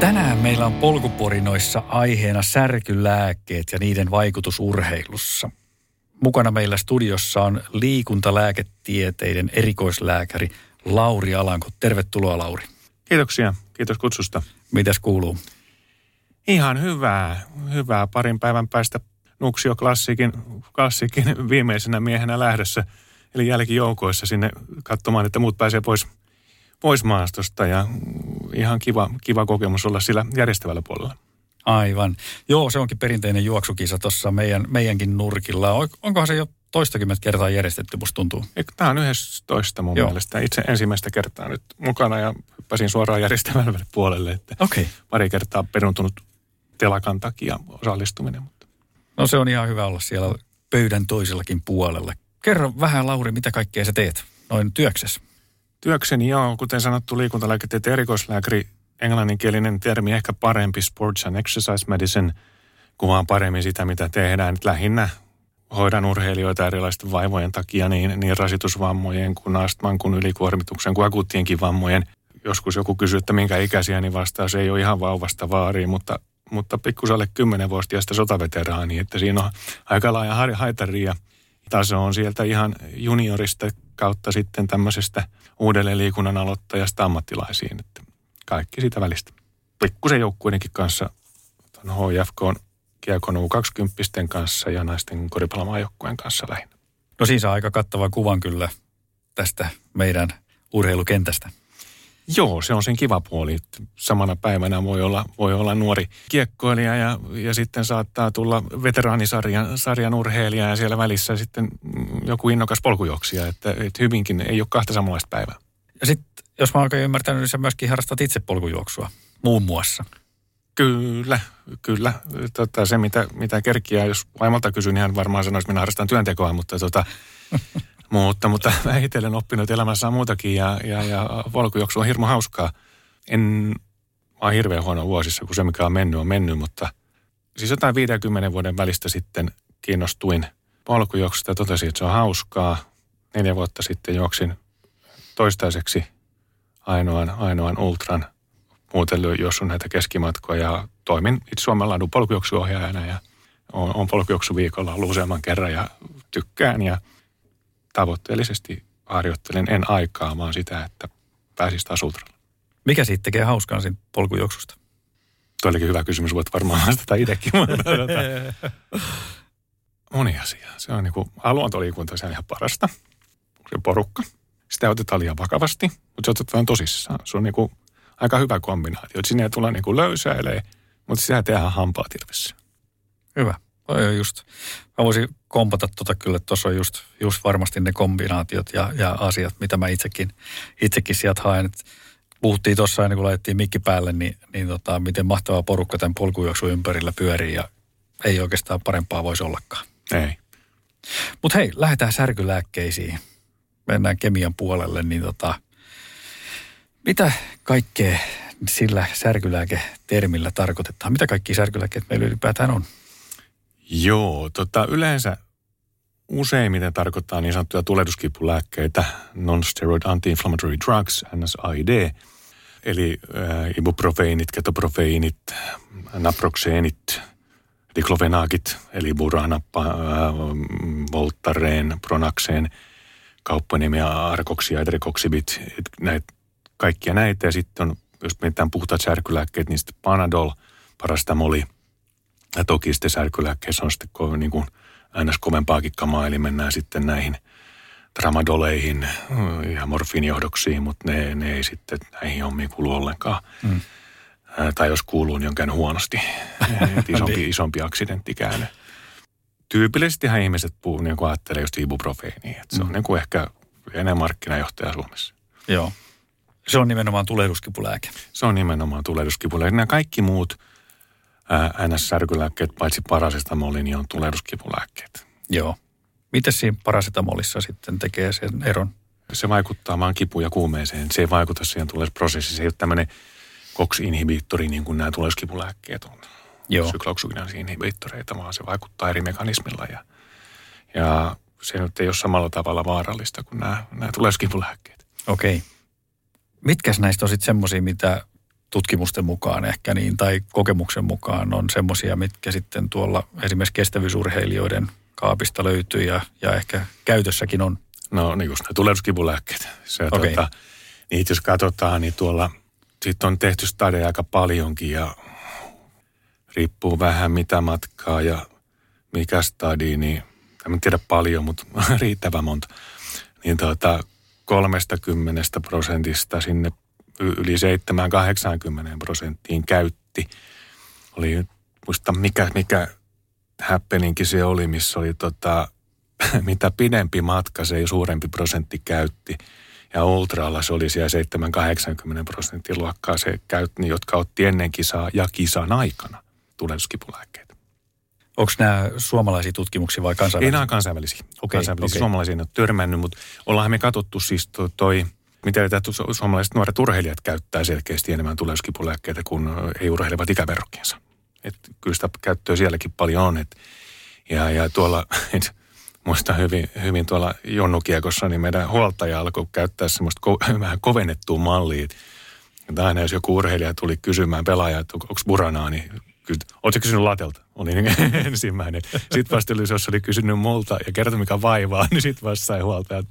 Tänään meillä on polkuporinoissa aiheena särkylääkkeet ja niiden vaikutus urheilussa. Mukana meillä studiossa on liikuntalääketieteiden erikoislääkäri Lauri Alanko. Tervetuloa Lauri. Kiitoksia. Kiitos kutsusta. Mitäs kuuluu? Ihan hyvää. Hyvää. Parin päivän päästä Nuksio klassikin, klassikin viimeisenä miehenä lähdössä. Eli jälkijoukoissa sinne katsomaan, että muut pääsee pois, pois maastosta. Ja ihan kiva, kiva kokemus olla sillä järjestävällä puolella. Aivan. Joo, se onkin perinteinen juoksukisa tuossa meidän, meidänkin nurkilla. On- Onkohan se jo toistakymmentä kertaa järjestetty, musta tuntuu? Tämä on 11 mun Joo. Mielestä. Itse ensimmäistä kertaa nyt mukana ja hyppäsin suoraan järjestävälle puolelle. Että. Okay. pari kertaa peruntunut telakan takia osallistuminen. Mutta No se on ihan hyvä olla siellä pöydän toisellakin puolella. Kerro vähän Lauri, mitä kaikkea sä teet noin työksessä? Työkseni joo, kuten sanottu, liikuntalääketieteen erikoislääkäri, englanninkielinen termi ehkä parempi, sports and exercise medicine, kuvaa paremmin sitä, mitä tehdään. Nyt lähinnä hoidan urheilijoita erilaisten vaivojen takia, niin, niin rasitusvammojen kuin astman, kuin ylikuormituksen, kuin akuuttienkin vammojen. Joskus joku kysyy, että minkä ikäisiä, niin vastaus ei ole ihan vauvasta vaariin, mutta, mutta pikkusalle 10-vuotiaista sotaveteraani, että siinä on aika laaja har- haitari ja taso on sieltä ihan juniorista kautta sitten tämmöisestä uudelleen liikunnan aloittajasta ammattilaisiin. Että kaikki siitä välistä. Pikkusen joukkueidenkin kanssa, tuon HFK on Kiekon U20 kanssa ja naisten koripallomaajoukkueen kanssa lähinnä. No siinä saa aika kattava kuvan kyllä tästä meidän urheilukentästä. Joo, se on sen kiva puoli. Samana päivänä voi olla, voi olla nuori kiekkoilija ja, ja sitten saattaa tulla veteraanisarjan sarjan urheilija ja siellä välissä sitten joku innokas polkujuoksija. Että, että hyvinkin ei ole kahta samanlaista päivää. Ja sitten, jos mä oikein ymmärtänyt, niin sä myöskin harrastat itse polkujuoksua, muun muassa. Kyllä, kyllä. Tota, se, mitä, mitä kerkiää, jos vaimolta kysyn, niin hän varmaan sanoisi, että minä harrastan työntekoa, mutta, tota, mutta, mutta olen oppinut elämässä muutakin ja, ja, ja polkujuoksu on hirmu hauskaa. En, oon hirveän huono vuosissa, kun se mikä on mennyt on mennyt, mutta siis jotain 50 vuoden välistä sitten kiinnostuin polkujuoksusta ja totesin, että se on hauskaa. Neljä vuotta sitten juoksin toistaiseksi ainoan, ainoan ultran muuten juossut näitä keskimatkoja ja toimin itse Suomen laadun polkujuoksuohjaajana ja on, on polkujuoksuviikolla ollut useamman kerran ja tykkään ja tavoitteellisesti harjoittelen en aikaa, vaan sitä, että pääsis taas ultralle. Mikä siitä tekee hauskaan siitä polkujuoksusta? Tuo olikin hyvä kysymys, voit varmaan vastata itsekin. tota, Moni asia. Se on niin kuin, luontoliikunta, se on ihan parasta. Se porukka. Sitä otetaan liian vakavasti, mutta se otetaan tosissaan. Se on niin kuin aika hyvä kombinaatio. Sinne ei tulla niin kuin löysäilee, mutta sitä tehdään hampaa tirvessä. Hyvä. Just, mä voisin kompata tota kyllä, että tuossa on just, just varmasti ne kombinaatiot ja, ja asiat, mitä mä itsekin, itsekin sieltä haen. Et puhuttiin tuossa ennen kuin laitettiin mikki päälle, niin, niin tota, miten mahtava porukka tämän polkujuoksun ympärillä pyörii ja ei oikeastaan parempaa voisi ollakaan. Ei. Mutta hei, lähdetään särkylääkkeisiin. Mennään kemian puolelle, niin tota, mitä kaikkea sillä särkylääketermillä tarkoitetaan? Mitä kaikki särkylääkkeet meillä ylipäätään on? Joo, tota, yleensä useimmiten tarkoittaa niin sanottuja tulehduskipulääkkeitä, non-steroid anti-inflammatory drugs, NSAID, eli äh, ibuprofeinit, ketoprofeinit, naproxeenit, diklofenaakit, eli buranappa, äh, voltaren, pronaxeen, kauppanimi arkoksia, edrikoksibit, näitä, kaikkia näitä. Ja sitten on, jos mietitään puhtaat särkylääkkeet, niin sitten panadol, parastamoli, ja toki sitten särkylääkkeissä on sitten ko- niin kuin ns. kovempaakin kamaa, eli mennään sitten näihin tramadoleihin ja morfiinijohdoksiin, mutta ne, ne ei sitten näihin hommiin kuulu ollenkaan. Mm. Tai jos kuuluu, niin on käynyt huonosti. Isompi, isompi aksidentti käynyt. Tyypillisestihän ihmiset puhuu, niin kuin ajattelee just ibuprofeenia, että se on niin kuin ehkä enemmän markkinajohtaja Suomessa. Joo. Se on nimenomaan tulehduskipulääke. Se on nimenomaan tulehduskipulääke. Nämä kaikki muut NS-särkylääkkeet, paitsi parasetamoli, niin on tulehduskipulääkkeet. Joo. Miten siinä parasetamolissa sitten tekee sen eron? Se vaikuttaa vaan kipuun ja kuumeeseen. Se ei vaikuta siihen tulehduprosessiin. Se ei ole tämmöinen COX-inhibiittori, niin kuin nämä tulehduskipulääkkeet on. Joo. Sykloksukinasi-inhibiittoreita, vaan se vaikuttaa eri mekanismilla. Ja, ja se nyt ei ole samalla tavalla vaarallista kuin nämä, nämä tulehduskipulääkkeet. Okei. Okay. Mitkäs näistä on sitten semmoisia, mitä tutkimusten mukaan ehkä niin, tai kokemuksen mukaan on semmoisia, mitkä sitten tuolla esimerkiksi kestävyysurheilijoiden kaapista löytyy ja, ja ehkä käytössäkin on? No niin just ne tulehduskipulääkkeet. Se, okay. tota, niitä jos katsotaan, niin tuolla sitten on tehty stade aika paljonkin ja riippuu vähän mitä matkaa ja mikä stadi, niin en tiedä paljon, mutta riittävä monta. Niin tuota, 30 prosentista sinne yli 7-80 prosenttiin käytti. Oli, muista mikä, mikä happeninkin se oli, missä oli tota, mitä pidempi matka, se suurempi prosentti käytti. Ja ultralla se oli siellä 7-80 prosentin luokkaa se käytti, jotka otti ennen kisaa ja kisan aikana tulehduskipulääkkeitä. Onko nämä suomalaisia tutkimuksia vai kansainvälisiä? Ei nämä kansainvälisiä. Okay, kansainvälisiä. Okay. Suomalaisia ei ole törmännyt, mutta ollaan me katsottu siis toi, toi mitä suomalaiset nuoret urheilijat käyttää selkeästi enemmän tulehduskipulääkkeitä kuin ei-urheilevat ikäverrokkiinsa. Et kyllä sitä käyttöä sielläkin paljon on. Et, ja, ja tuolla, et, muistan hyvin, hyvin tuolla Jonnukiekossa, niin meidän huoltaja alkoi käyttää semmoista ko- vähän kovennettua mallia. Että aina jos joku urheilija tuli kysymään pelaajaa, että onko buranaa, niin Oletko kysynyt latelta? Oli niin ensimmäinen. Sitten vasta jos oli kysynyt multa ja kertoi mikä vaivaa, niin sitten vasta sai huoltajat.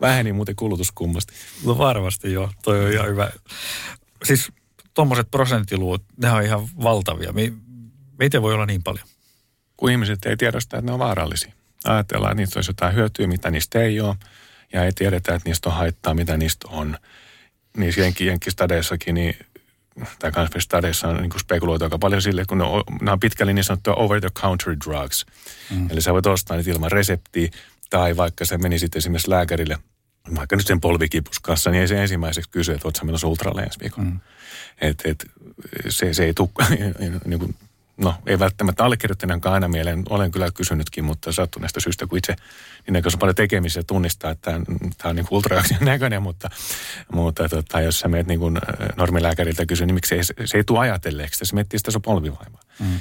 Väheni muuten kulutuskummasti. No varmasti joo, toi on ihan hyvä. Siis tuommoiset prosenttiluvut, ne on ihan valtavia. Miten voi olla niin paljon? Kun ihmiset ei tiedosta, että ne on vaarallisia. Ajatellaan, että niistä olisi jotain hyötyä, mitä niistä ei ole. Ja ei tiedetä, että niistä on haittaa, mitä niistä on. Niin jenkkistadeissakin, niin tai kanssa on niin spekuloitu aika paljon sille, kun ne on, ne on pitkälle niin sanottuja over-the-counter drugs. Mm. Eli sä voit ostaa niitä ilman reseptiä, tai vaikka se meni sitten esimerkiksi lääkärille, vaikka nyt sen polvikipus kanssa, niin ei se ensimmäiseksi kysy, että ootko menossa ultralle ensi viikolla. Mm. Et, et, se, se ei tule, niin kuin, no ei välttämättä allekirjoittaneankaan aina mieleen, olen kyllä kysynytkin, mutta sattuneesta syystä, kun itse niin on paljon tekemisiä tunnistaa, että tämä, on niin ultraaksion näköinen, mutta, mutta tota, jos sä meet niin kuin normilääkäriltä kysyä, niin miksi se, se ei tule ajatelleeksi, se miettii sitä sun polvivaimaa. Mm.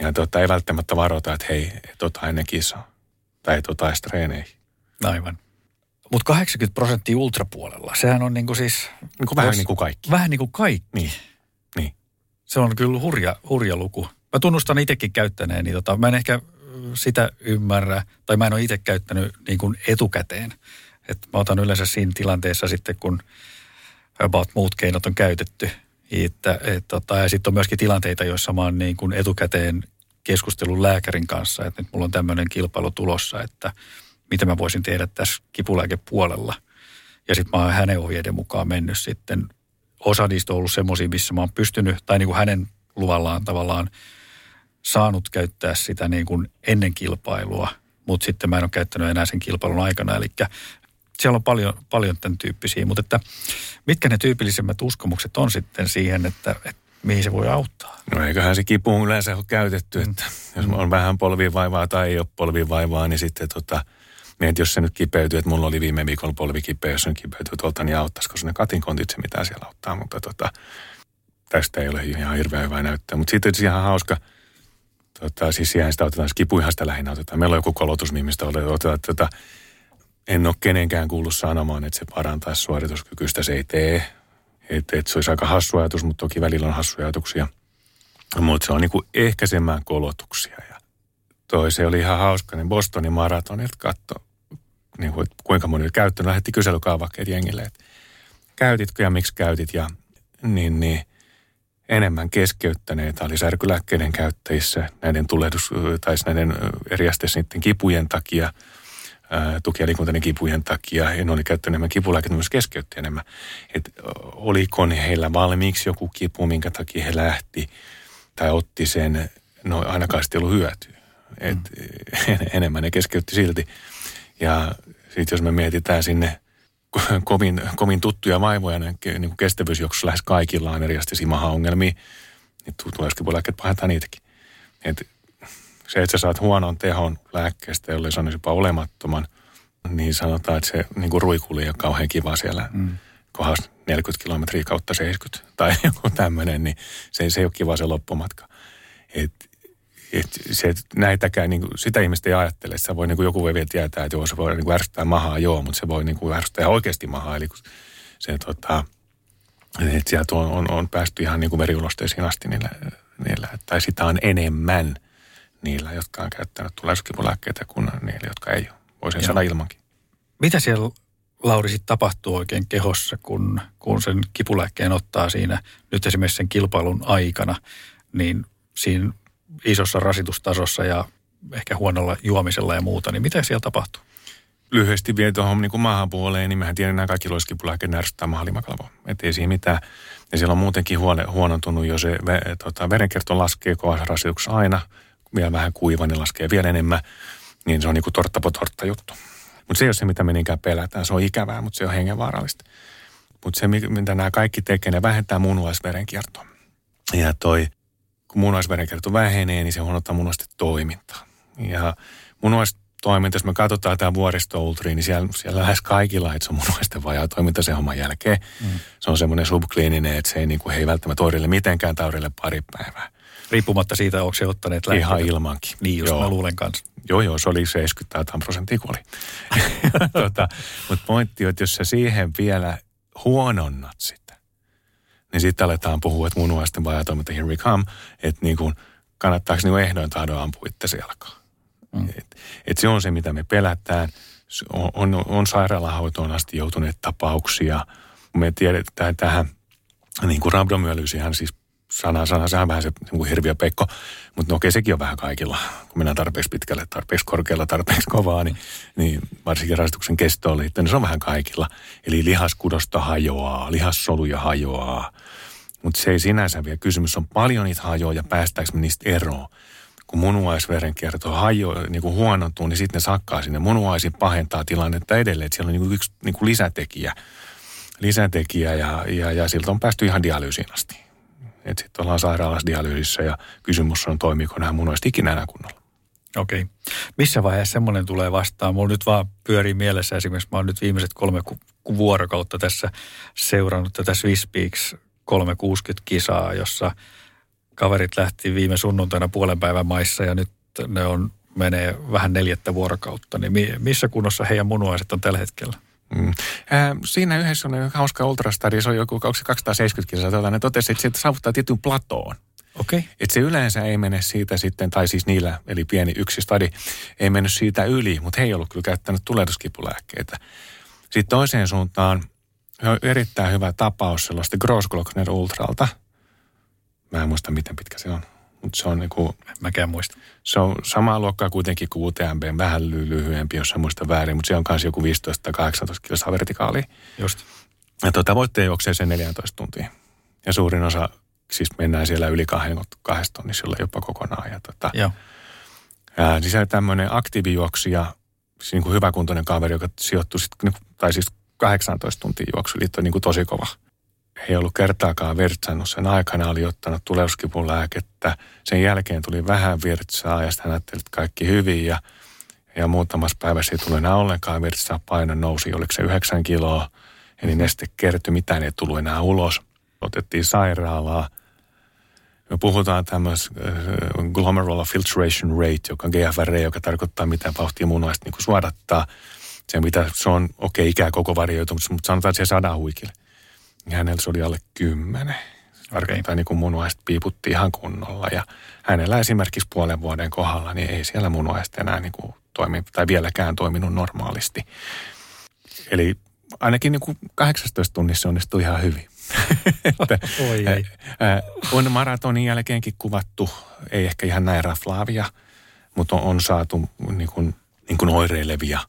Ja tota, ei välttämättä varota, että hei, tota ennen kisaa tai tota edes treeneihin. Aivan. Mutta 80 prosenttia ultrapuolella, sehän on niin kuin siis... Niin kuin vähän niin kuin kaikki. Vähän niin kuin kaikki. Niin. niin. Se on kyllä hurja, hurja luku. Mä tunnustan itsekin käyttäneen, niin tota, mä en ehkä sitä ymmärrä, tai mä en ole itse käyttänyt niin kuin etukäteen. Et mä otan yleensä siinä tilanteessa sitten, kun about muut keinot on käytetty. Että, et, tota, ja sitten on myöskin tilanteita, joissa mä oon niin kuin etukäteen keskustelun lääkärin kanssa, että nyt mulla on tämmöinen kilpailu tulossa, että mitä mä voisin tehdä tässä kipulääkepuolella. Ja sitten mä oon hänen ohjeiden mukaan mennyt sitten. Osa niistä on ollut semmoisia, missä mä oon pystynyt, tai niin kuin hänen luvallaan tavallaan saanut käyttää sitä niin kuin ennen kilpailua, mutta sitten mä en ole käyttänyt enää sen kilpailun aikana. Eli siellä on paljon, paljon tämän tyyppisiä, mutta että mitkä ne tyypillisimmät uskomukset on sitten siihen, että, että mihin se voi auttaa? No eiköhän se kipu yleensä ole käytetty, mm. että mm. jos on vähän polvivaivaa tai ei ole polvivaivaa, niin sitten tota, mietit, jos se nyt kipeytyy, että mulla oli viime viikolla polvikipeä, jos se kipeytyy tuolta, niin auttaisiko sinne katin kontitse, mitä siellä auttaa, mutta tota, tästä ei ole ihan hirveän hyvää näyttää. Mutta sitten ihan hauska, tota, siis siihen sitä otetaan, kipuihan sitä lähinnä otetaan. Meillä on joku kolotus, mistä otetaan, tota, en ole kenenkään kuullut sanomaan, että se parantaisi suorituskykyistä, se ei tee. Että et se olisi aika hassu ajatus, mutta toki välillä on hassuja ajatuksia. Mutta se on niinku ehkäisemään kolotuksia. Ja toi se oli ihan hauska, niin Bostonin maratonilta katto, niin kuin, kuinka moni oli. Lähetti kyselykaavakkeet jengille, että käytitkö ja miksi käytit. Ja niin, niin enemmän keskeyttäneitä oli särkylääkkeiden käyttäjissä näiden tulehdus, tai näiden niiden kipujen takia, tuki- ja kipujen takia, ja ne oli käyttänyt enemmän kipulääkkeitä, myös keskeytti enemmän. Että oliko heillä valmiiksi joku kipu, minkä takia he lähti, tai otti sen, no ainakaan sitten ollut hyötyä. Et mm. enemmän ne keskeytti silti. Ja sitten jos me mietitään sinne kovin, kovin tuttuja vaivoja niin kuin kestävyysjuoksussa lähes kaikilla on erilaisia maha-ongelmia, niin tu- tuleskipulääkkeet pahentaa niitäkin. Et se, että sä saat huonon tehon lääkkeestä, jolle sanoisi jopa olemattoman, niin sanotaan, että se niin kuin ruikuli on kauhean kiva siellä mm. kohdassa 40 kilometriä kautta 70 tai joku tämmöinen, niin se, se ei ole kiva se loppumatka. Et, et se, et näitäkään, niin kuin, sitä ihmistä ei ajattele. Se voi, niin kuin joku voi vielä tietää, että joo, se voi niin kuin ärsyttää mahaa, joo, mutta se voi niin kuin ärsyttää oikeasti mahaa. Eli kun se, tota, että sieltä on, on, on päästy ihan niin kuin veriulosteisiin asti niillä, niillä, tai sitä on enemmän niillä, jotka on käyttänyt tulehduskipulääkkeitä kuin niillä, jotka ei ole. Voisin sanoa ilmankin. Mitä siellä Lauri sit tapahtuu oikein kehossa, kun, kun sen kipulääkkeen ottaa siinä, nyt esimerkiksi sen kilpailun aikana, niin siinä isossa rasitustasossa ja ehkä huonolla juomisella ja muuta, niin mitä siellä tapahtuu? lyhyesti vielä tuohon niin kuin maahanpuoleen, niin mehän tiedän, nämä kaikki loiskipulääkkeet ärsyttää mahalimakalvoa. Että ei siinä mitään. Ja siellä on muutenkin huone, huonontunut jo se ve, tota, verenkierto laskee kovassa rasituksessa aina. Vielä vähän kuiva, niin laskee vielä enemmän. Niin se on niin kuin tortta po juttu. Mutta se ei ole se, mitä me niinkään pelätään. Se on ikävää, mutta se on hengenvaarallista. Mutta se, mi- mitä nämä kaikki tekee, ne vähentää munuaisverenkiertoa. Ja toi, kun munuaisverenkierto vähenee, niin se huonottaa munuaisten toimintaa. Ja munuaistoiminta, jos me katsotaan tämä vuoristoultriin, niin siellä, siellä lähes kaikilla, että se on munuaisten vajaa toiminta sen homman jälkeen. Mm. Se on semmoinen subkliininen, että se ei, niin kuin, he ei välttämättä oireille mitenkään taudille pari päivää. Riippumatta siitä, onko se ottaneet Ihan lääkkeitä. ilmankin. Niin just, Joo. mä luulen kanssa. Joo, joo, se oli 70 tai jotain prosenttia kuoli. tota, Mutta pointti on, että jos sä siihen vielä huononnat sitä, niin sitten aletaan puhua, että munuaisten vajatoiminta here we come, että niin kuin, kannattaako niin ehdoin tahdon ampua itse jalkaan. Mm. Et, et se on se, mitä me pelätään. On, on, on sairaalahoitoon asti joutuneet tapauksia. Me tiedetään tähän, niin kuin rabdomyölyysihän siis sana, sana, sehän on vähän se niin kuin hirviö pekko, mutta no okei, sekin on vähän kaikilla. Kun mennään tarpeeksi pitkälle, tarpeeksi korkealla, tarpeeksi kovaa, niin, niin varsinkin rasituksen kestoon liittyen, niin se on vähän kaikilla. Eli lihaskudosta hajoaa, lihassoluja hajoaa, mutta se ei sinänsä vielä kysymys. On paljon niitä hajoja, päästäänkö me niistä eroon. Kun munuaisverenkierto hajo, niin kuin huonontuu, niin sitten ne sakkaa sinne. Munuaisin pahentaa tilannetta edelleen. Että siellä on niin kuin yksi niin kuin lisätekijä, lisätekijä ja, ja, ja siltä on päästy ihan dialyysiin asti. Sitten ollaan sairaalassa dialyysissä ja kysymys on, toimiiko nämä munuaiset ikinä enää kunnolla. Okei. Missä vaiheessa semmoinen tulee vastaan? Mulla nyt vaan pyörii mielessä esimerkiksi, mä oon nyt viimeiset kolme ku- vuorokautta tässä seurannut tätä Swiss 360 kisaa, jossa kaverit lähti viime sunnuntaina puolen päivän maissa ja nyt ne on, menee vähän neljättä vuorokautta. Niin mi- missä kunnossa heidän munuaiset on tällä hetkellä? Mm. Ää, siinä yhdessä on hauska ultrastadi, se on joku 270 kilsaa, tota, ne totesi, että se saavuttaa tietyn platoon. Okei. Okay. Että se yleensä ei mene siitä sitten, tai siis niillä, eli pieni yksi stadi, ei mennyt siitä yli, mutta he ei ollut kyllä käyttänyt tulehduskipulääkkeitä. Sitten toiseen suuntaan erittäin hyvä tapaus sellaista Grossglockner Ultralta. Mä en muista, miten pitkä se on, mutta se on niinku, En mäkään muista. se on samaa luokkaa kuitenkin kuin UTMB, vähän ly- lyhyempi, jos en muista väärin, mutta se on kanssa joku 15 tai 18 kilsaa vertikaalia. Just. Ja tuota, voitte juoksee sen 14 tuntia. Ja suurin osa, siis mennään siellä yli kahden, kahdesta tunnissa jolla jopa kokonaan. Ja tota, Joo. ää, niin se tämmöinen aktiivijuoksija, siis niin kuin hyväkuntoinen kaveri, joka sijoittui sit, niin kuin- tai siis 18 tuntia juoksu, eli toi niin kuin tosi kova. Ei ollut kertaakaan virtsannut sen aikana, oli ottanut tuleuskipun lääkettä. Sen jälkeen tuli vähän virtsaa ja sitten hän ajatteli, että kaikki hyvin ja, ja muutamassa päivässä ei tule enää ollenkaan virtsaa. Paino nousi, oliko se 9 kiloa, eli neste kertyi, mitään ei tullut enää ulos. Otettiin sairaalaa. Me puhutaan tämmöistä äh, glomerular filtration rate, joka on GFR, joka tarkoittaa, mitä vauhtia munuaista niin suodattaa. Se, mitä, se on okei, okay, ikää koko varioitu, mutta sanotaan, että se sadan huikille. Ja hänellä se oli alle kymmenen. Tarkoittaa niin kuin munuaiset piiputti ihan kunnolla. Ja hänellä esimerkiksi puolen vuoden kohdalla, niin ei siellä munuaiset enää niin kuin toimi, tai vieläkään toiminut normaalisti. Eli ainakin niin kuin 18 tunnissa onnistui ihan hyvin. Että, Oi ei. on maratonin jälkeenkin kuvattu, ei ehkä ihan näin raflaavia, mutta on, on saatu niin kuin, niin kuin oireilevia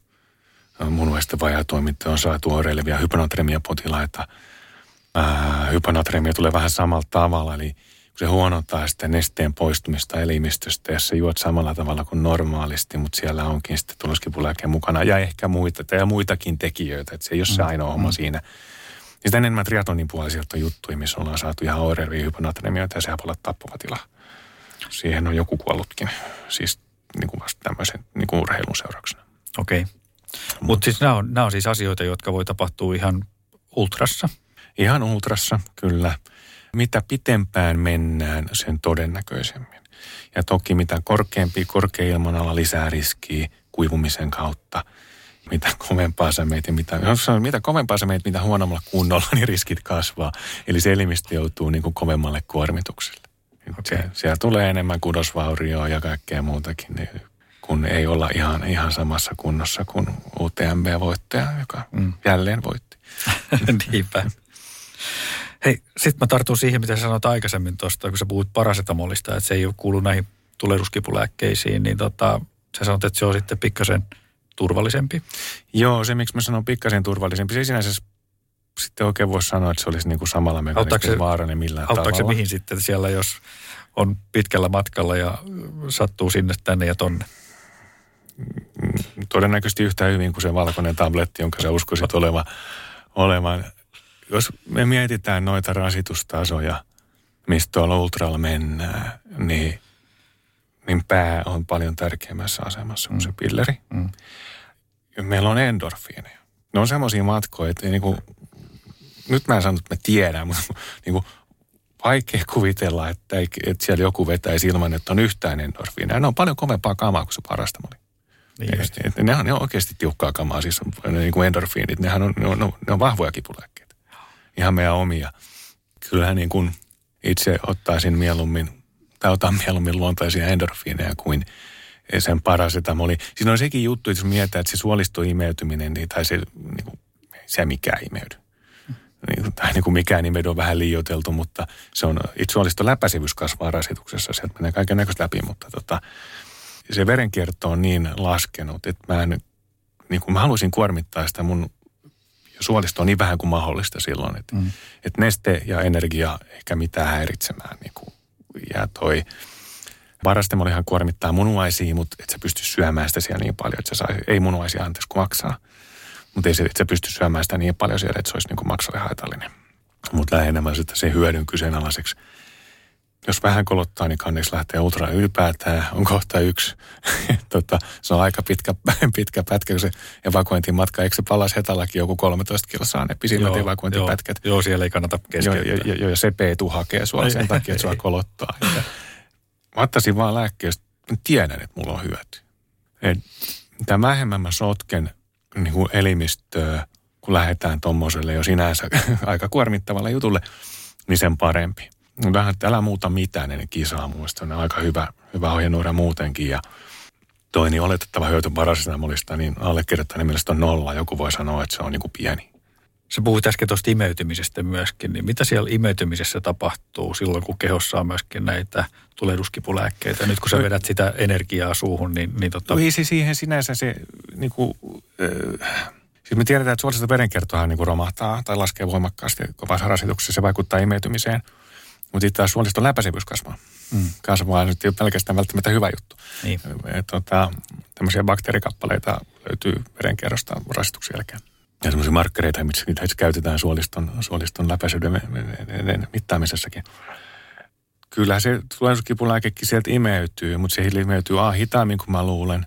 munuaisten vajatoimintoja, on saatu oireilevia hyponatremia potilaita. Ää, hyponatremia tulee vähän samalla tavalla, eli se huonontaa sitten nesteen poistumista elimistöstä, jos sä juot samalla tavalla kuin normaalisti, mutta siellä onkin sitten tuloskipulääke mukana ja ehkä muita, ja muitakin tekijöitä, että se ei ole se Mm. ainoa homma siinä. Ja sitten enemmän triatonin puolisilta juttuja, missä ollaan saatu ihan oireilevia hyponatremioita ja sehän voi olla tappava tila. Siihen on joku kuollutkin, siis niin kuin vasta tämmöisen niin kuin urheilun seurauksena. Okei. Okay. Mutta siis nämä on, nämä on siis asioita, jotka voi tapahtua ihan ultrassa. Ihan ultrassa, kyllä. Mitä pitempään mennään, sen todennäköisemmin. Ja toki mitä korkeampi korkea ilmanala lisää riskiä kuivumisen kautta. Mitä kovempaa sä meet ja mitä, mitä kovempaa sä meet, mitä huonommalla kunnolla, niin riskit kasvaa. Eli se elimistö joutuu niin kuin kovemmalle kuormitukselle. Okay. Se, siellä tulee enemmän kudosvaurioa ja kaikkea muutakin, niin kun ei olla ihan, ihan samassa kunnossa kuin UTMB-voittaja, joka mm. jälleen voitti. Niinpä. Hei, sitten mä tartun siihen, mitä sanoit aikaisemmin tuosta, kun sä puhuit parasetamolista, että se ei ole kuulu näihin tulehduskipulääkkeisiin, niin tota, sä sanot, että se on sitten pikkasen turvallisempi. Joo, se miksi mä sanon pikkasen turvallisempi, se ei sinänsä sitten oikein voi sanoa, että se olisi niin kuin samalla mekanismilla vaarallinen millään auttaako tavalla. se mihin sitten siellä, jos on pitkällä matkalla ja sattuu sinne, tänne ja tonne? Todennäköisesti yhtä hyvin kuin se valkoinen tabletti, jonka sä uskoisit oleva, olevan. Jos me mietitään noita rasitustasoja, mistä tuolla ultralla mennään, niin, niin pää on paljon tärkeämmässä asemassa kuin se pilleri. Mm. Meillä on endorfiineja. Ne on semmoisia matkoja, että niin kuin, nyt mä en sano, että mä tiedän, mutta niin kuin, vaikea kuvitella, että, että siellä joku vetäisi ilman, että on yhtään endorfiineja. Ne on paljon kovempaa kamaa kuin se parastamoli. Niin Et, et, ne, on, ne on oikeasti tiukkaa kamaa, siis on, niin kuin endorfiinit, nehän on, ne on, ne on vahvoja kipulääkkeitä. Ihan meidän omia. Kyllähän niin kuin itse ottaisin mieluummin, tai otan mieluummin luontaisia endorfiineja kuin sen parasetamoli. Siinä on sekin juttu, että jos mietitään, että se suolistoimeytyminen, niin, tai se, niin kuin, se mikään imeydy. Niin, tai niin kuin mikään imeily on vähän liioiteltu, mutta se on, itse suoliston läpäisevyys kasvaa rasituksessa. Sieltä menee kaiken näköistä läpi, mutta tota, se verenkierto on niin laskenut, että mä, en, niin kuin mä haluaisin kuormittaa sitä mun suolistoa niin vähän kuin mahdollista silloin. Että, mm. että neste ja energia eikä mitään häiritsemään. Niin kuin, ja toi varastemolihan kuormittaa munuaisia, mutta et sä pysty syömään sitä siellä niin paljon, että sä sai, ei munuaisia anteeksi kun maksaa. Mutta ei se, et sä pysty syömään sitä niin paljon siellä, että se olisi niin kuin maksalle haitallinen. Mutta lähinnä mä sitä sen hyödyn kyseenalaiseksi jos vähän kolottaa, niin kanneksi lähtee ultra ylipäätään. On kohta yksi. tota, se on aika pitkä, pitkä pätkä, kun se evakuointin matka. Eikö se palas hetallakin joku 13 kilsaa ne pisimmät Joo, evakuointipätkät? Joo, joo, siellä ei kannata Joo, keskeyttää. ja, ja, ja se peetu hakee sua sen takia, että sua kolottaa. Että Mä ottaisin vaan lääkkeestä, tiedän, että mulla on hyöty. Et mitä vähemmän mä sotken niin kuin elimistöä, kun lähdetään tuommoiselle jo sinänsä aika kuormittavalle jutulle, niin sen parempi. Vähän, että älä muuta mitään ennen kisaa. Mun mielestä on aika hyvä, hyvä ohjenuora muutenkin. Ja toi niin oletettava hyöty parasetamolista, niin allekirjoittajan mielestä on nolla. Joku voi sanoa, että se on niin kuin pieni. Sä puhuit äsken tuosta imeytymisestä myöskin, niin mitä siellä imeytymisessä tapahtuu silloin, kun kehossa on myöskin näitä tulehduskipulääkkeitä? Nyt kun sä vedät sitä energiaa suuhun, niin, niin tota, No ei se siihen sinänsä se, niin kuin, äh, siis me tiedetään, että suolista verenkiertohan niin kuin romahtaa tai laskee voimakkaasti kovassa rasituksessa, se vaikuttaa imeytymiseen. Mutta sitten taas suoliston läpäisevyys kasvaa. Mm. Kasvaa nyt ei ole pelkästään välttämättä hyvä juttu. Niin. Et, tota, tämmöisiä bakteerikappaleita löytyy verenkierrosta rasituksen jälkeen. Ja semmoisia markkereita, mitä niitä itse käytetään suoliston, suoliston läpäisyyden mittaamisessakin. Kyllä se tulehduskipulääkekin sieltä imeytyy, mutta se imeytyy A hitaammin kuin mä luulen,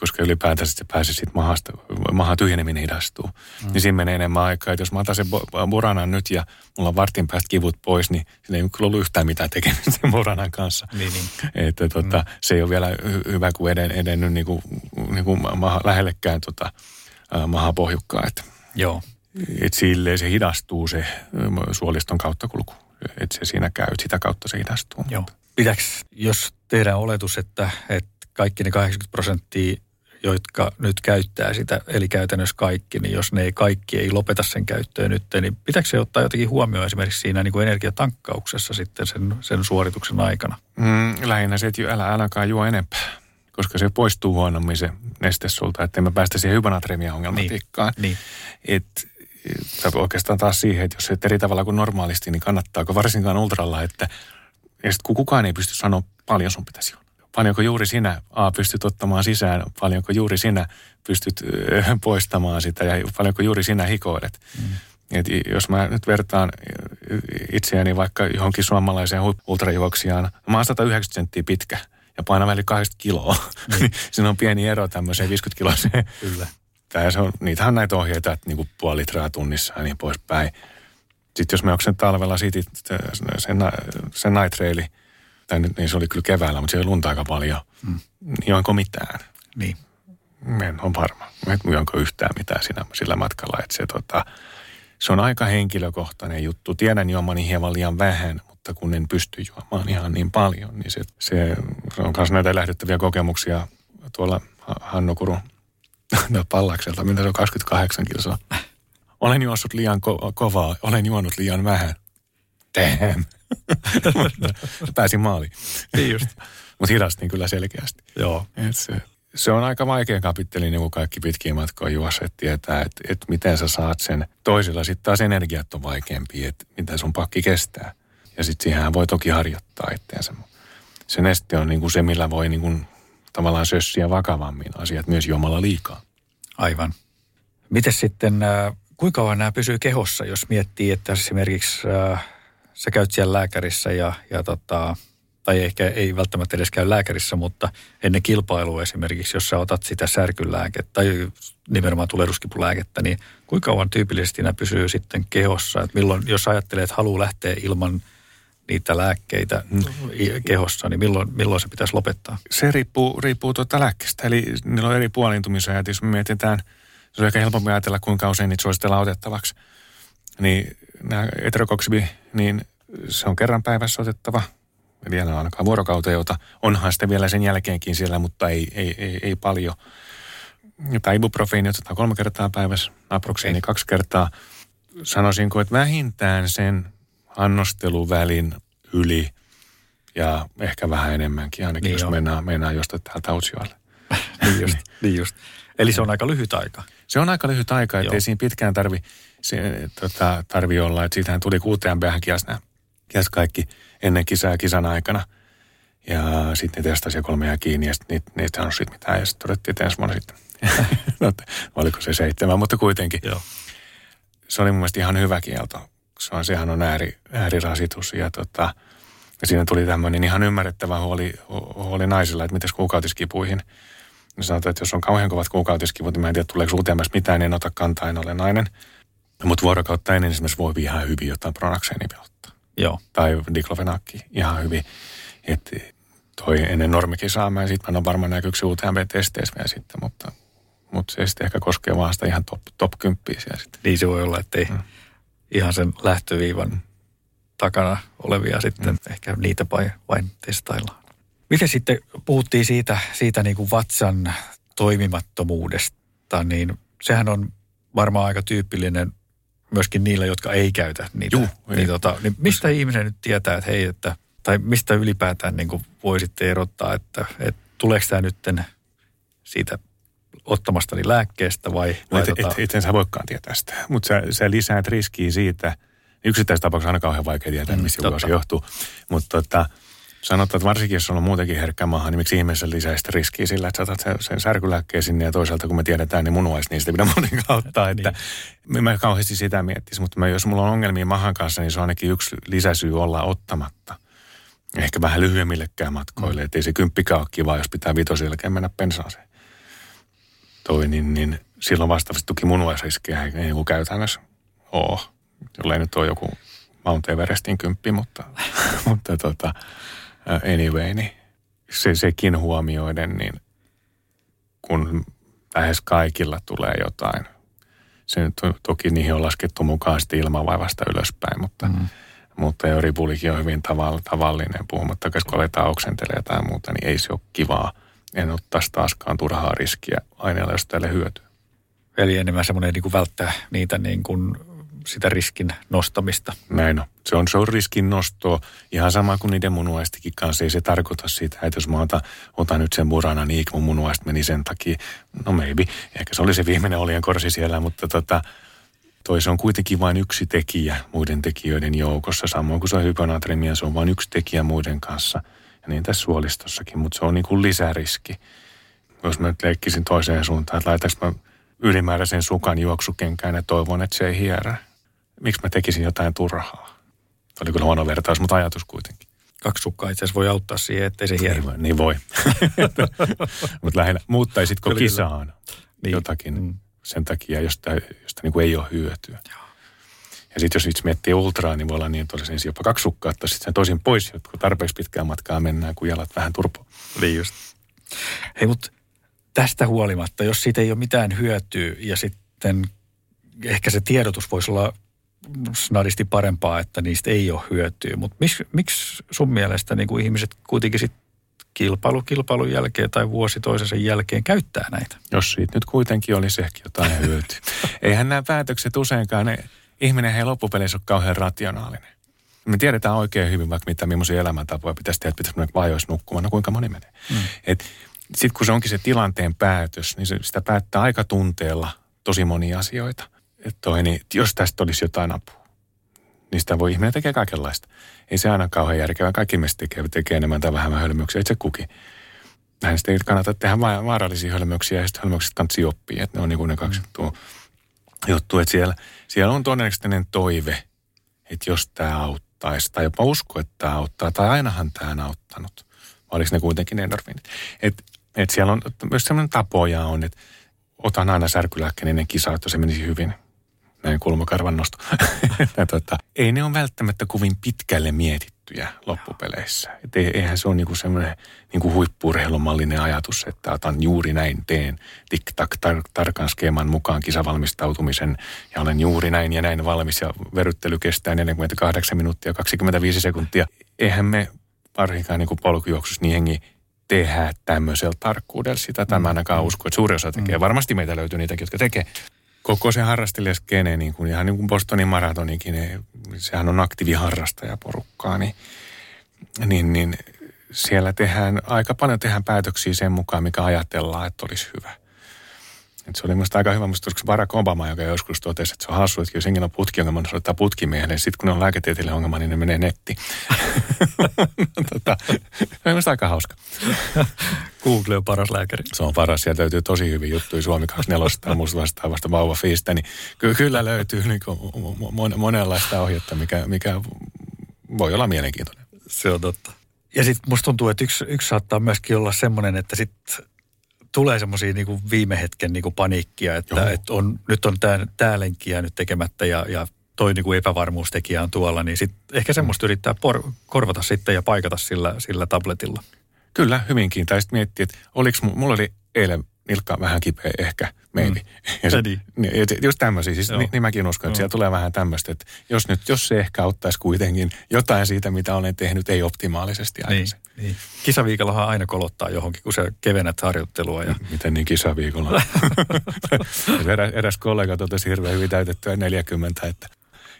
koska ylipäätänsä se pääsee sitten mahasta, mahan tyhjeneminen hidastuu. Mm. Niin siinä menee enemmän aikaa. Et jos mä otan sen buranan nyt ja mulla on vartin päästä kivut pois, niin siinä ei kyllä ollut yhtään mitään tekemistä sen buranan kanssa. Niin, niin. Että tota, mm. se ei ole vielä hy- hyvä kuin eden, edennyt niin kuin, niin kuin maha, lähellekään tota, mahapohjukkaa. Että Joo. et silleen se hidastuu se suoliston kauttakulku. Että se siinä käy, sitä kautta se hidastuu. Joo. Pitääkö, jos tehdään oletus, että, että kaikki ne 80 prosenttia, jotka nyt käyttää sitä, eli käytännössä kaikki, niin jos ne ei kaikki ei lopeta sen käyttöä nyt, niin pitääkö se ottaa jotenkin huomioon esimerkiksi siinä niin kuin energiatankkauksessa sitten sen, sen suorituksen aikana? Mm, lähinnä se, että älä ainakaan juo enempää, koska se poistuu huonommin se neste sulta, ettei me päästä siihen hyponatremia ongelmatiikkaan. Niin. Et, tai oikeastaan taas siihen, että jos et eri tavalla kuin normaalisti, niin kannattaako varsinkaan ultralla, että Ja sitten kun kukaan ei pysty sanoa, paljon sun pitäisi juoda. Paljonko juuri sinä A pystyt ottamaan sisään, paljonko juuri sinä pystyt poistamaan sitä ja paljonko juuri sinä hikoilet. Mm. Et jos mä nyt vertaan itseäni vaikka johonkin suomalaiseen ultrajuoksijaan, mä oon 190 senttiä pitkä ja painan väli 80 kiloa. Mm. Siinä on pieni ero tämmöiseen 50 kiloiseen. Kyllä. Tää se on, niitähän on näitä ohjeita, että niinku puoli litraa tunnissa ja niin poispäin. Sitten jos me onko sen talvella siitä, sen, sen night traili, tai nyt, niin se oli kyllä keväällä, mutta siellä oli lunta aika paljon, mm. niin onko mitään? Niin. En ole varma. En onko yhtään mitään siinä, sillä matkalla, että se, tota, se on aika henkilökohtainen juttu. Tiedän juomani hieman liian vähän, mutta kun en pysty juomaan ihan niin paljon, niin se, se, se on myös näitä lähdettäviä kokemuksia tuolla Hannukurun pallakselta, mitä se on 28 kilsoa. Olen juossut liian ko- kovaa, olen juonut liian vähän. Damn. Pääsin maaliin. Niin just. Mutta hidastin kyllä selkeästi. Joo. Et se, se on aika vaikea kapitteli, niin kuin kaikki pitkiä matkoja juosseet tietää, että et miten sä saat sen. Toisilla sitten taas energiat on vaikeampi, että mitä sun pakki kestää. Ja sitten siihen voi toki harjoittaa itseänsä. Se neste on niin kuin se, millä voi niin kuin tavallaan sössiä vakavammin asiat myös juomalla liikaa. Aivan. Miten sitten, äh, kuinka kauan nämä pysyy kehossa, jos miettii, että esimerkiksi äh, sä käyt siellä lääkärissä ja, ja tota, tai ehkä ei välttämättä edes käy lääkärissä, mutta ennen kilpailua esimerkiksi, jos sä otat sitä särkylääkettä tai nimenomaan tulehduskipulääkettä, niin kuinka kauan tyypillisesti nämä pysyy sitten kehossa? Et milloin, jos ajattelee, että haluaa lähteä ilman niitä lääkkeitä mm. kehossa, niin milloin, milloin se pitäisi lopettaa? Se riippuu, riippuu tuota lääkkeestä, eli niillä on eri puolintumisajat. Jos me mietitään, se on ehkä helpompi ajatella, kuinka usein niitä suositellaan otettavaksi. Niin nämä eterokoksibi, niin se on kerran päivässä otettava – vielä ainakaan vuorokauteen, jota onhan sitten vielä sen jälkeenkin siellä, mutta ei, ei, ei, ei paljon. Tai ibuprofeini otetaan kolme kertaa päivässä, naproxeeni kaksi kertaa. Sanoisinko, että vähintään sen annosteluvälin yli ja ehkä vähän enemmänkin, ainakin niin jos jo. mennään, mennään jostain täältä Utsjoelle. niin, just, niin just. Eli se on aika lyhyt aika. Se on aika lyhyt aika, että ei siinä pitkään tarvi, se, tota, tarvi olla. Että siitähän tuli kuuteen päähän kias, kaikki – ennen kisaa kisan aikana. Ja sitten ne testasi ja kolme jää kiinni ja sitten niitä, niitä sanoi sitten mitään. Ja sitten todettiin, että ensi vuonna sitten. no, oliko se seitsemän, mutta kuitenkin. Joo. Se oli mun mielestä ihan hyvä kielto. Se on, sehän on ääri, äärirasitus ja tota, ja siinä tuli tämmöinen ihan ymmärrettävä huoli, huoli naisilla, että miten kuukautiskipuihin. Ne sanotaan, että jos on kauhean kovat kuukautiskivut, niin mä en tiedä, tuleeko UTMS mitään, niin en ota kantaa, en ole nainen. Mutta vuorokautta ennen esimerkiksi voi ihan hyvin jotain pronakseenia Joo. Tai diklofenakki ihan hyvin. Että toi ennen normikisaa mä sitten mä en varmaan näkyykö UTMB-testeissä vielä sitten, mutta, mutta se sitten ehkä koskee vaan sitä ihan top, top 10 siellä sitten. Niin se voi olla, että ei mm. ihan sen lähtöviivan mm. takana olevia sitten, mm. ehkä niitä vain, vain testaillaan. Miten sitten puhuttiin siitä, siitä niin kuin vatsan toimimattomuudesta, niin sehän on varmaan aika tyypillinen myöskin niillä, jotka ei käytä niitä. Juh, niin, tota, niin mistä ihminen nyt tietää, että hei, että, tai mistä ylipäätään niin kuin voisitte erottaa, että, että tuleeko tämä nyt siitä ottamastani lääkkeestä vai... vai et, tota... et, et, et sä voikaan tietää sitä, mutta sä, sä lisäät riskiä siitä, yksittäisessä tapauksessa aina kauhean vaikea tietää, mm, mistä se johtuu, mutta tota, Sanotaan, että varsinkin jos on muutenkin herkkä maahan, niin miksi ihmeessä lisää sitä riskiä sillä, että saatat sen, sen särkylääkkeen sinne ja toisaalta kun me tiedetään, niin munuais niistä pitää muutenkaan ottaa. Että niin. Mä kauheasti sitä miettisi, mutta mä, jos mulla on ongelmia mahan kanssa, niin se on ainakin yksi lisäsyy olla ottamatta. Ehkä vähän lyhyemmillekään matkoille, mm. ettei se kymppikään ole kiva, jos pitää vitosille mennä pensaaseen. Toi, niin, niin silloin vastaavasti tuki munuaisriskejä ei niin käytännössä ole. Jollei nyt ole joku Mount Everestin kymppi, mutta, mutta tota, anyway, niin se, sekin huomioiden, niin kun lähes kaikilla tulee jotain, se nyt toki niihin on laskettu mukaan sitten ilmanvaivasta ylöspäin, mutta, mm. mutta jo ripulikin on hyvin tavallinen, puhumattakaan kun aletaan oksentelemaan tai muuta, niin ei se ole kivaa. En ottaisi taaskaan turhaa riskiä aineella, jos tälle hyötyy. Eli enemmän semmoinen niin kuin välttää niitä niin kuin sitä riskin nostamista. Näin on. Se on, se on riskin nostoa ihan sama kuin niiden munuaistikin kanssa. Ei se tarkoita sitä, että jos mä otan, otan nyt sen murana, niin mun munuaista meni sen takia. No maybe. Ehkä se oli se viimeinen olien korsi siellä, mutta tota, Toi se on kuitenkin vain yksi tekijä muiden tekijöiden joukossa, samoin kuin se on hyponatremia, se on vain yksi tekijä muiden kanssa. Ja niin tässä suolistossakin, mutta se on niin kuin lisäriski. Jos mä nyt leikkisin toiseen suuntaan, että laitanko mä ylimääräisen sukan juoksukenkään ja toivon, että se ei hierä. Miksi mä tekisin jotain turhaa? Oli kyllä huono vertaus, mutta ajatus kuitenkin. Kaksi sukkaa itse asiassa voi auttaa siihen, ettei se Niin hierä. voi. Niin voi. mutta lähinnä, muuttaisitko Kyllä, kisaan Niin. jotakin Mm. sen takia, josta, josta niin kuin ei ole hyötyä? Ja sitten jos itse miettii ultraa, niin voi olla niin, että olisi ensin jopa kaksi sukkaa, että sitten sen toisin pois, kun tarpeeksi pitkään matkaa mennään, kun jalat vähän turpo. Niin just. Hei, mutta tästä huolimatta, jos siitä ei ole mitään hyötyä ja sitten ehkä se tiedotus voisi olla snadisti parempaa, että niistä ei ole hyötyä. Mutta miksi, miksi sun mielestä niin kuin ihmiset kuitenkin sit kilpailu kilpailun jälkeen tai vuosi toisensa jälkeen käyttää näitä? Jos siitä nyt kuitenkin olisi ehkä jotain hyötyä. Eihän nämä päätökset useinkaan, ne, ihminen ei loppupeleissä ole kauhean rationaalinen. Me tiedetään oikein hyvin vaikka mitä, millaisia elämäntapoja pitäisi tehdä, pitäisi mennä vajoissa nukkumaan, no kuinka moni menee. Mm. Sitten kun se onkin se tilanteen päätös, niin se, sitä päättää aika tunteella tosi monia asioita. Toi, niin, jos tästä olisi jotain apua, niin sitä voi ihminen tekee kaikenlaista. Ei se aina kauhean järkevää. Kaikki meistä tekee, tekee enemmän tai vähemmän hölmöyksiä, itse kukin. Näin sitten ei kannata tehdä va- vaarallisia hölmöyksiä ja sitten hölmöykset kannattaa oppia. Että ne on niin kuin ne kaksi juttua. juttua. Että siellä, siellä on todennäköisesti toive, että jos tämä auttaisi, tai jopa usko, että tämä auttaa, tai ainahan tämä on auttanut. Vai oliko ne kuitenkin endorfiinit? Että et siellä on myös sellainen tapoja on, että otan aina särkylääkkeen ennen kisaa, että se menisi hyvin. Näin kulmakarvan nosto. Tota, ei ne ole välttämättä kovin pitkälle mietittyjä loppupeleissä. Et ei- eihän se ole niinku semmoinen niinku huippuurheilumallinen ajatus, että otan juuri näin, teen tik-tak tar- tarkan skeeman mukaan kisavalmistautumisen ja olen juuri näin ja näin valmis ja veryttely kestää 48 minuuttia 25 sekuntia. Eihän me varsinkaan niinku polkujuoksussa niin hengi tehdä tämmöisellä tarkkuudella sitä. Tämä ainakaan usko, että suurin osa tekee. Varmasti meitä löytyy niitäkin, jotka tekee. Koko se harrastelijaskene, niin kuin, ihan niin kuin Bostonin maratonikin, ne- sehän on aktiiviharrastajaporukkaa, niin, niin, niin siellä tehdään, aika paljon tehdään päätöksiä sen mukaan, mikä ajatellaan, että olisi hyvä. Et se oli minusta aika hyvä, musta se Barack Obama, joka joskus totesi, että se on hassu, että jos henkilö on putkiongelma, niin soittaa putkimiehelle, ja sitten kun ne on lääketieteellinen ongelma, niin ne menee netti. tota, se on minusta aika hauska. Google on paras lääkäri. Se on paras, sieltä löytyy tosi hyvin juttuja Suomi 24 tai musta vastaavasta vauva fiistä, niin ky- kyllä löytyy niin mon- monenlaista ohjetta, mikä, mikä voi olla mielenkiintoinen. Se on totta. Ja sitten musta tuntuu, että yksi, yksi saattaa myöskin olla semmoinen, että sitten tulee semmoisia niinku viime hetken niinku paniikkia, että et on, nyt on tämä lenkki jäänyt tekemättä ja, ja toi niinku epävarmuustekijä on tuolla, niin sit ehkä semmoista yrittää por, korvata sitten ja paikata sillä, sillä tabletilla. Kyllä, hyvinkin. Tai sitten miettiä, että oliks, mu- mulla oli eilen nilkka vähän kipeä ehkä, maybe. Mm. Ja Niin. ja just tämmöisiä, siis niin, niin mäkin uskon, että Joo. siellä tulee vähän tämmöistä, että jos nyt, jos se ehkä auttaisi kuitenkin jotain siitä, mitä olen tehnyt, ei optimaalisesti Niin, aikaisemmin. niin. Kisaviikollahan aina kolottaa johonkin, kun sä kevennät harjoittelua. Ja, Miten niin kisaviikolla? eräs, eräs kollega totesi hirveän hyvin täytettyä 40, että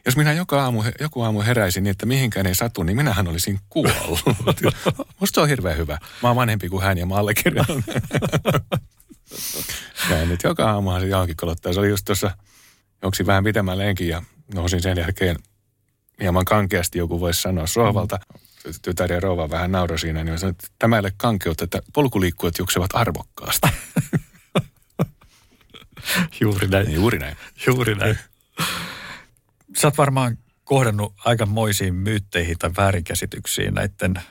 jos minä joka aamu, joku aamu heräisin niin, että mihinkään ei satu, niin minähän olisin kuollut. Musta se on hirveän hyvä. Mä oon vanhempi kuin hän ja mä allekirjoitan. Ja nyt joka aamuhan se johonkin kolottaa. Se oli just tuossa, joksi vähän pitemmän lenkin ja nousin sen jälkeen hieman kankeasti joku voisi sanoa sohvalta. Tytär ja rouva vähän nauroi siinä, niin sanoin, että tämä ei ole kankeutta, että polkuliikkujat juoksevat arvokkaasti. juuri näin. Juuri näin. Juuri näin. Sä oot varmaan kohdannut aikamoisiin myytteihin tai väärinkäsityksiin näiden,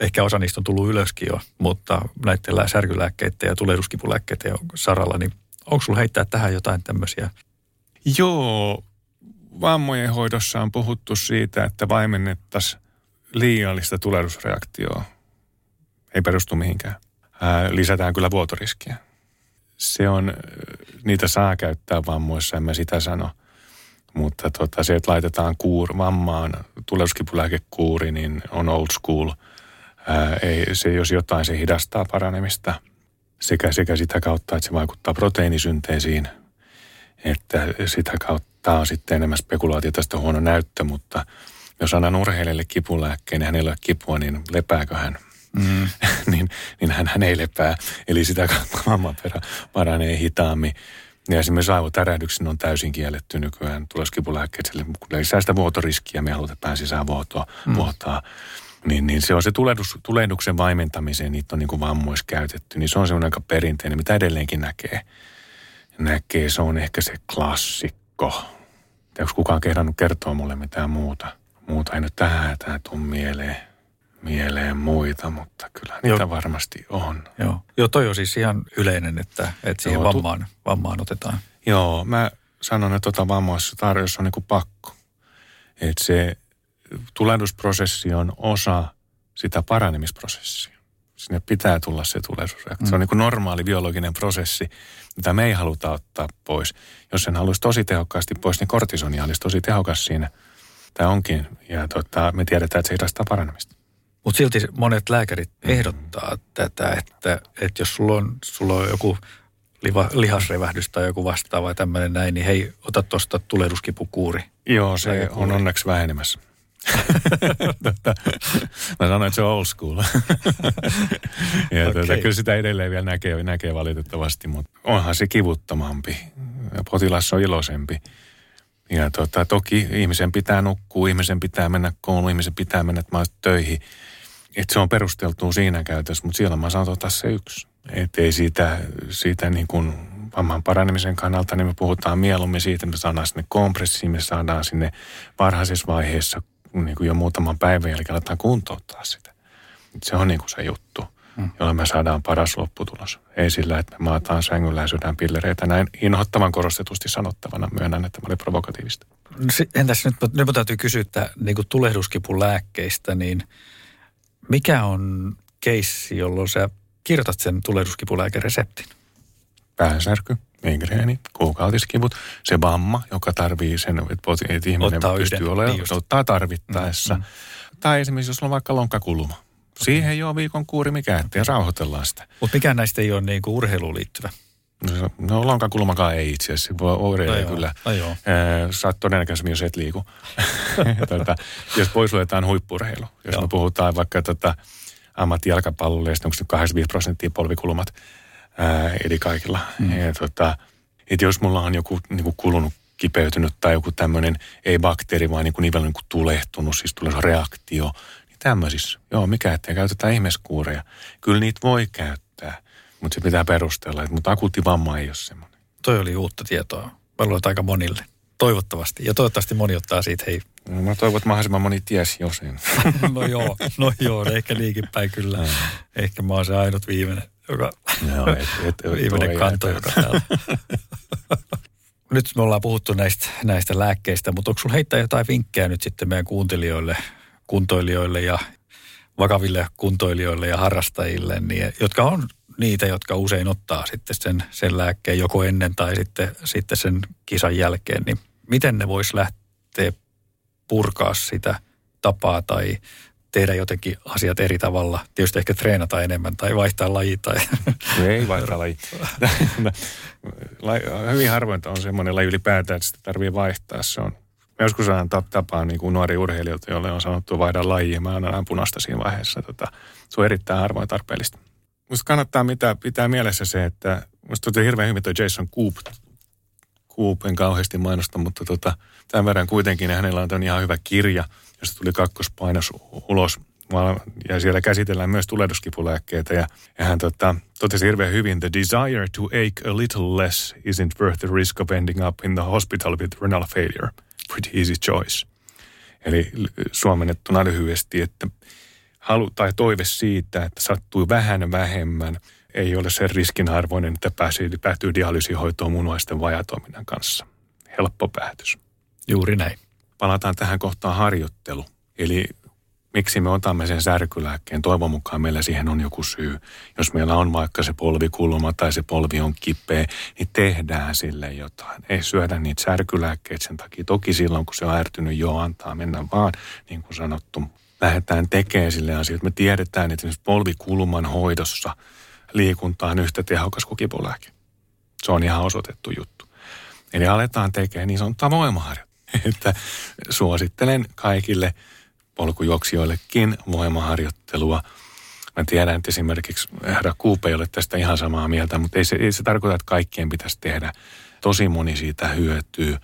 ehkä osa niistä on tullut ylöskin jo, mutta näiden lää- särkylääkkeiden ja tulehduskipulääkkeiden saralla, niin onko sulla heittää tähän jotain tämmöisiä? Joo, vammojen hoidossa on puhuttu siitä, että vaimennettaisiin liiallista tulehdusreaktioa. Ei perustu mihinkään. Ää, lisätään kyllä vuotoriskiä. Se on, niitä saa käyttää vammoissa, en mä sitä sano. Mutta tota, se, että laitetaan kuur, vammaan tulehduskipulääkekuuri, niin on old school. Ää, ei, se, jos jotain, se hidastaa paranemista sekä, sekä sitä kautta, että se vaikuttaa proteiinisynteesiin, että sitä kautta on sitten enemmän spekulaatio tästä huono näyttö, mutta jos annan urheilijalle kipulääkkeen ja hänellä ei ole kipua, niin lepääkö hän? Mm. niin, niin hän, hän ei lepää. Eli sitä kautta vammaperä paranee hitaammin. Ja esimerkiksi aivotärähdyksen on täysin kielletty nykyään tulehdus-kipulääkkeet, eli lisää sitä vuotoriskiä, me halutaan pään sisään vuotoa, mm. vuotaa. Niin, niin se on se tulehdus, tulehduksen vaimentamiseen, niitä on niin kuin vammoissa käytetty, niin se on semmoinen aika perinteinen, mitä edelleenkin näkee. Näkee, se on ehkä se klassikko. Onko kukaan kehdannut kertoa mulle mitään muuta? Muuta ei nyt tähän tämä tuu mieleen, mieleen muita, mutta kyllä niitä Joo. varmasti on. Joo. Joo, toi on siis ihan yleinen, että, että siihen Joo, tu- vammaan, vammaan otetaan. Joo, mä sanon, että tota vammoissa tarjossa on niin kuin pakko. Että se tulehdusprosessi on osa sitä paranemisprosessia. Sinne pitää tulla se tulehdusreaktio. Mm. Se on niin kuin normaali biologinen prosessi, mitä me ei haluta ottaa pois. Jos sen haluaisi tosi tehokkaasti pois, niin kortisonia olisi tosi tehokas siinä. Tämä onkin. Ja tota, me tiedetään, että se hidastaa paranemista. Mutta silti monet lääkärit ehdottaa tätä, että, että jos sulla on, sulla on joku liva, lihasrevähdys tai joku vastaava tämmöinen näin, niin hei, ota tuosta tulehduskipukuuri. Joo, se on onneksi vähenemässä. Tota, Mä sanoin, että se on old school. ja tuota, Okei. kyllä sitä edelleen vielä näkee, näkee valitettavasti, mutta onhan se kivuttomampi. Ja Potilas on iloisempi. Ja tota, toki ihmisen pitää nukkua, ihmisen pitää mennä kouluun, ihmisen pitää mennä töihin. Et se on perusteltua siinä käytössä, mutta siellä mä saan ottaa se yksi. Et ei siitä, siitä niin kuin vamman paranemisen kannalta, niin me puhutaan mieluummin siitä, että me saadaan sinne kompressiin, me saadaan sinne varhaisessa vaiheessa niin kuin jo muutaman päivän jälkeen aletaan kuntouttaa sitä. Se on niin kuin se juttu, mm. jolla me saadaan paras lopputulos. Ei sillä, että me maataan sängyllä ja syödään pillereitä. Näin inhottavan korostetusti sanottavana myönnän, että mä oli provokatiivista. Entäs nyt, nyt täytyy kysyä, että niin kuin tulehduskipun lääkkeistä, niin mikä on keissi, jolloin sä kirjoitat sen tulehduskipulääkereseptin? päänsärky, migreeni, kuukautiskivut, se vamma, joka tarvii sen, että, ihminen Ottaa pystyy yhden, olemaan, niin ottaa tarvittaessa. Mm, mm. Tai esimerkiksi, jos on vaikka lonkkakulma. Siihen ei ole viikon kuuri mikä, ettei rauhoitellaan sitä. Mutta mikään näistä ei ole niin kuin urheiluun liittyvä. No, se- No lonkakulmakaan ei itse asiassa, voi oireilee No joo, kyllä. no joo. Sä oot todennäköisemmin, jos et liiku. tota, jos pois luetaan huippurheilu, jos Joo. me puhutaan vaikka tota, ammattijalkapallolle, onko nyt 85 prosenttia polvikulmat, ää, eli kaikilla. Mm. Ja, tota, et jos mulla on joku niin kuin kulunut kipeytynyt tai joku tämmöinen, ei bakteeri, vaan niin kuin nivel niin kuin tulehtunut, siis tulee se reaktio, niin tämmöisissä, joo, mikä ettei käytetään ihmiskuureja. Kyllä niitä voi käyttää, mutta se pitää perustella, että, mutta akuutti vamma ei ole semmoinen. Toi oli uutta tietoa. Mä luulen, aika monille. Toivottavasti. Ja toivottavasti moni ottaa siitä, hei, No, Mä toivon, että mahdollisimman moni tiesi jo sen. no joo, no joo, ehkä niinkin päin kyllä. Ehkä mä oon se ainut viimeinen, joka, Joo, et, et, viimeinen kanto, joka täällä. Nyt me ollaan puhuttu näistä, näistä lääkkeistä, mutta onko sulla heittää jotain vinkkejä nyt sitten meidän kuuntelijoille, kuntoilijoille ja vakaville kuntoilijoille ja harrastajille, niin, jotka on niitä, jotka usein ottaa sitten sen, sen lääkkeen joko ennen tai sitten, sitten sen kisan jälkeen, niin miten ne vois lähteä purkaa sitä tapaa tai tehdä jotenkin asiat eri tavalla. Tietysti ehkä treenata enemmän tai vaihtaa laji tai... Ei vaihtaa laji. Hyvin harvoin on semmoinen laji ylipäätään, että sitä tarvii vaihtaa. Se on, mä joskus aina tap- tapaan niin kuin nuori urheilijoita, joille on sanottu vaihda laji. Mä annan aina punaista siinä vaiheessa. Tota, se on erittäin harvoin tarpeellista. Musta kannattaa mitä, pitää mielessä se, että musta tuntuu hirveän hyvin tuo Jason Coop. Coop en kauheasti mainosta, mutta tota, tämän verran kuitenkin hänellä on ihan hyvä kirja, josta tuli kakkospainos ulos. Ja siellä käsitellään myös tulehduskipulääkkeitä. Ja, ja hän tota, totesi hirveän hyvin, the desire to ache a little less isn't worth the risk of ending up in the hospital with renal failure. Pretty easy choice. Eli suomennettuna lyhyesti, että halu tai toive siitä, että sattuu vähän vähemmän, ei ole sen riskinarvoinen, että pääsee, päätyy dialyysihoitoon munuaisten vajatoiminnan kanssa. Helppo päätös. Juuri näin. Palataan tähän kohtaan harjoittelu. Eli miksi me otamme sen särkylääkkeen? Toivon mukaan meillä siihen on joku syy. Jos meillä on vaikka se polvikulma tai se polvi on kipeä, niin tehdään sille jotain. Ei syödä niitä särkylääkkeitä sen takia. Toki silloin, kun se on ärtynyt, jo antaa mennä vaan, niin kuin sanottu. Lähdetään tekemään sille asioita. Me tiedetään, että esimerkiksi polvikulman hoidossa liikunta on yhtä tehokas kuin kipulääke. Se on ihan osoitettu juttu. Eli aletaan tekemään niin sanottua voimaharjoittelua. Että suosittelen kaikille polkujuoksijoillekin voimaharjoittelua. Mä tiedän, että esimerkiksi herra Kuupe ei ole tästä ihan samaa mieltä, mutta ei se, ei se tarkoita, että kaikkien pitäisi tehdä. Tosi moni siitä hyötyy.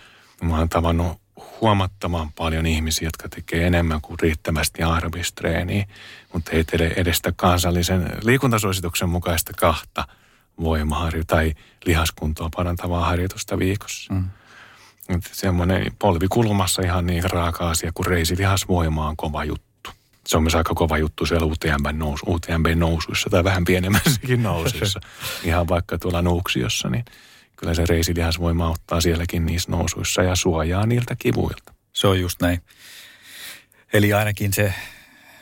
Mä oon tavannut huomattavan paljon ihmisiä, jotka tekee enemmän kuin riittävästi aerobistreeniä, mutta ei tee edes sitä kansallisen liikuntasuosituksen mukaista kahta voimaharjo tai lihaskuntoa parantavaa harjoitusta viikossa. Mm. Semmoinen polvikulmassa ihan niin raaka asia kuin reisilihasvoima on kova juttu. Se on myös aika kova juttu siellä UTMB, nous, UTMB nousuissa tai vähän pienemmässäkin nousuissa. ihan vaikka tuolla Nuuksiossa, niin kyllä se reisilihasvoima auttaa sielläkin niissä nousuissa ja suojaa niiltä kivuilta. Se on just näin. Eli ainakin se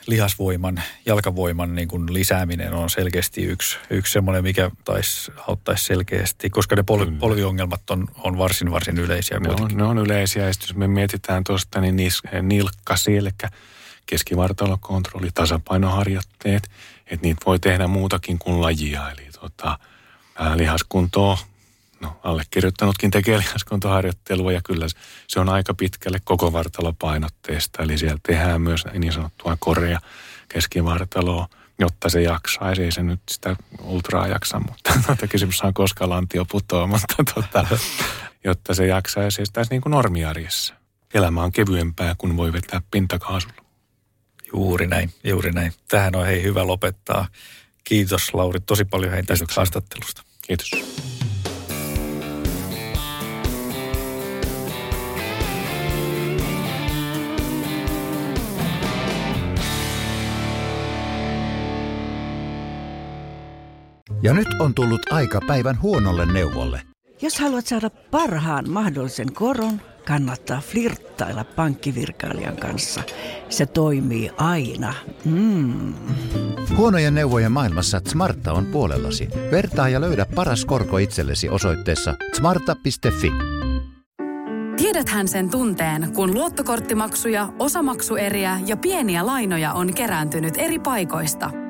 lihasvoiman, jalkavoiman niin kuin lisääminen on selkeästi yksi, yksi semmoinen, mikä taisi auttaisi selkeästi, koska ne pol, polviongelmat on, on varsin, varsin yleisiä. Ne on, ne on yleisiä, ja jos me mietitään tuosta, niin nis, nilkka, selkä, keskivartalokontrolli, tasapainoharjoitteet, että niitä voi tehdä muutakin kuin lajia, eli tota, lihaskuntoa, no allekirjoittanutkin tekee lihaskuntoharjoittelua ja kyllä se on aika pitkälle koko vartalopainotteista. Eli siellä tehdään myös niin sanottua korea keskivartaloa, jotta se jaksaisi. Ei se nyt sitä ultraa jaksa, mutta tuota, kysymys on koska lantio putoaa, mutta tuota, jotta se jaksaisi sitä niin kuin normiarjessa. Elämä on kevyempää, kun voi vetää pintakaasulla. Juuri näin, juuri näin. Tähän on hei hyvä lopettaa. Kiitos Lauri tosi paljon hei tästä Kiitoksia. haastattelusta. Kiitos. Ja nyt on tullut aika päivän huonolle neuvolle. Jos haluat saada parhaan mahdollisen koron, kannattaa flirttailla pankkivirkailijan kanssa. Se toimii aina. Mm. Huonojen neuvojen maailmassa Smarta on puolellasi. Vertaa ja löydä paras korko itsellesi osoitteessa smarta.fi. Tiedäthän sen tunteen, kun luottokorttimaksuja, osamaksueriä ja pieniä lainoja on kerääntynyt eri paikoista –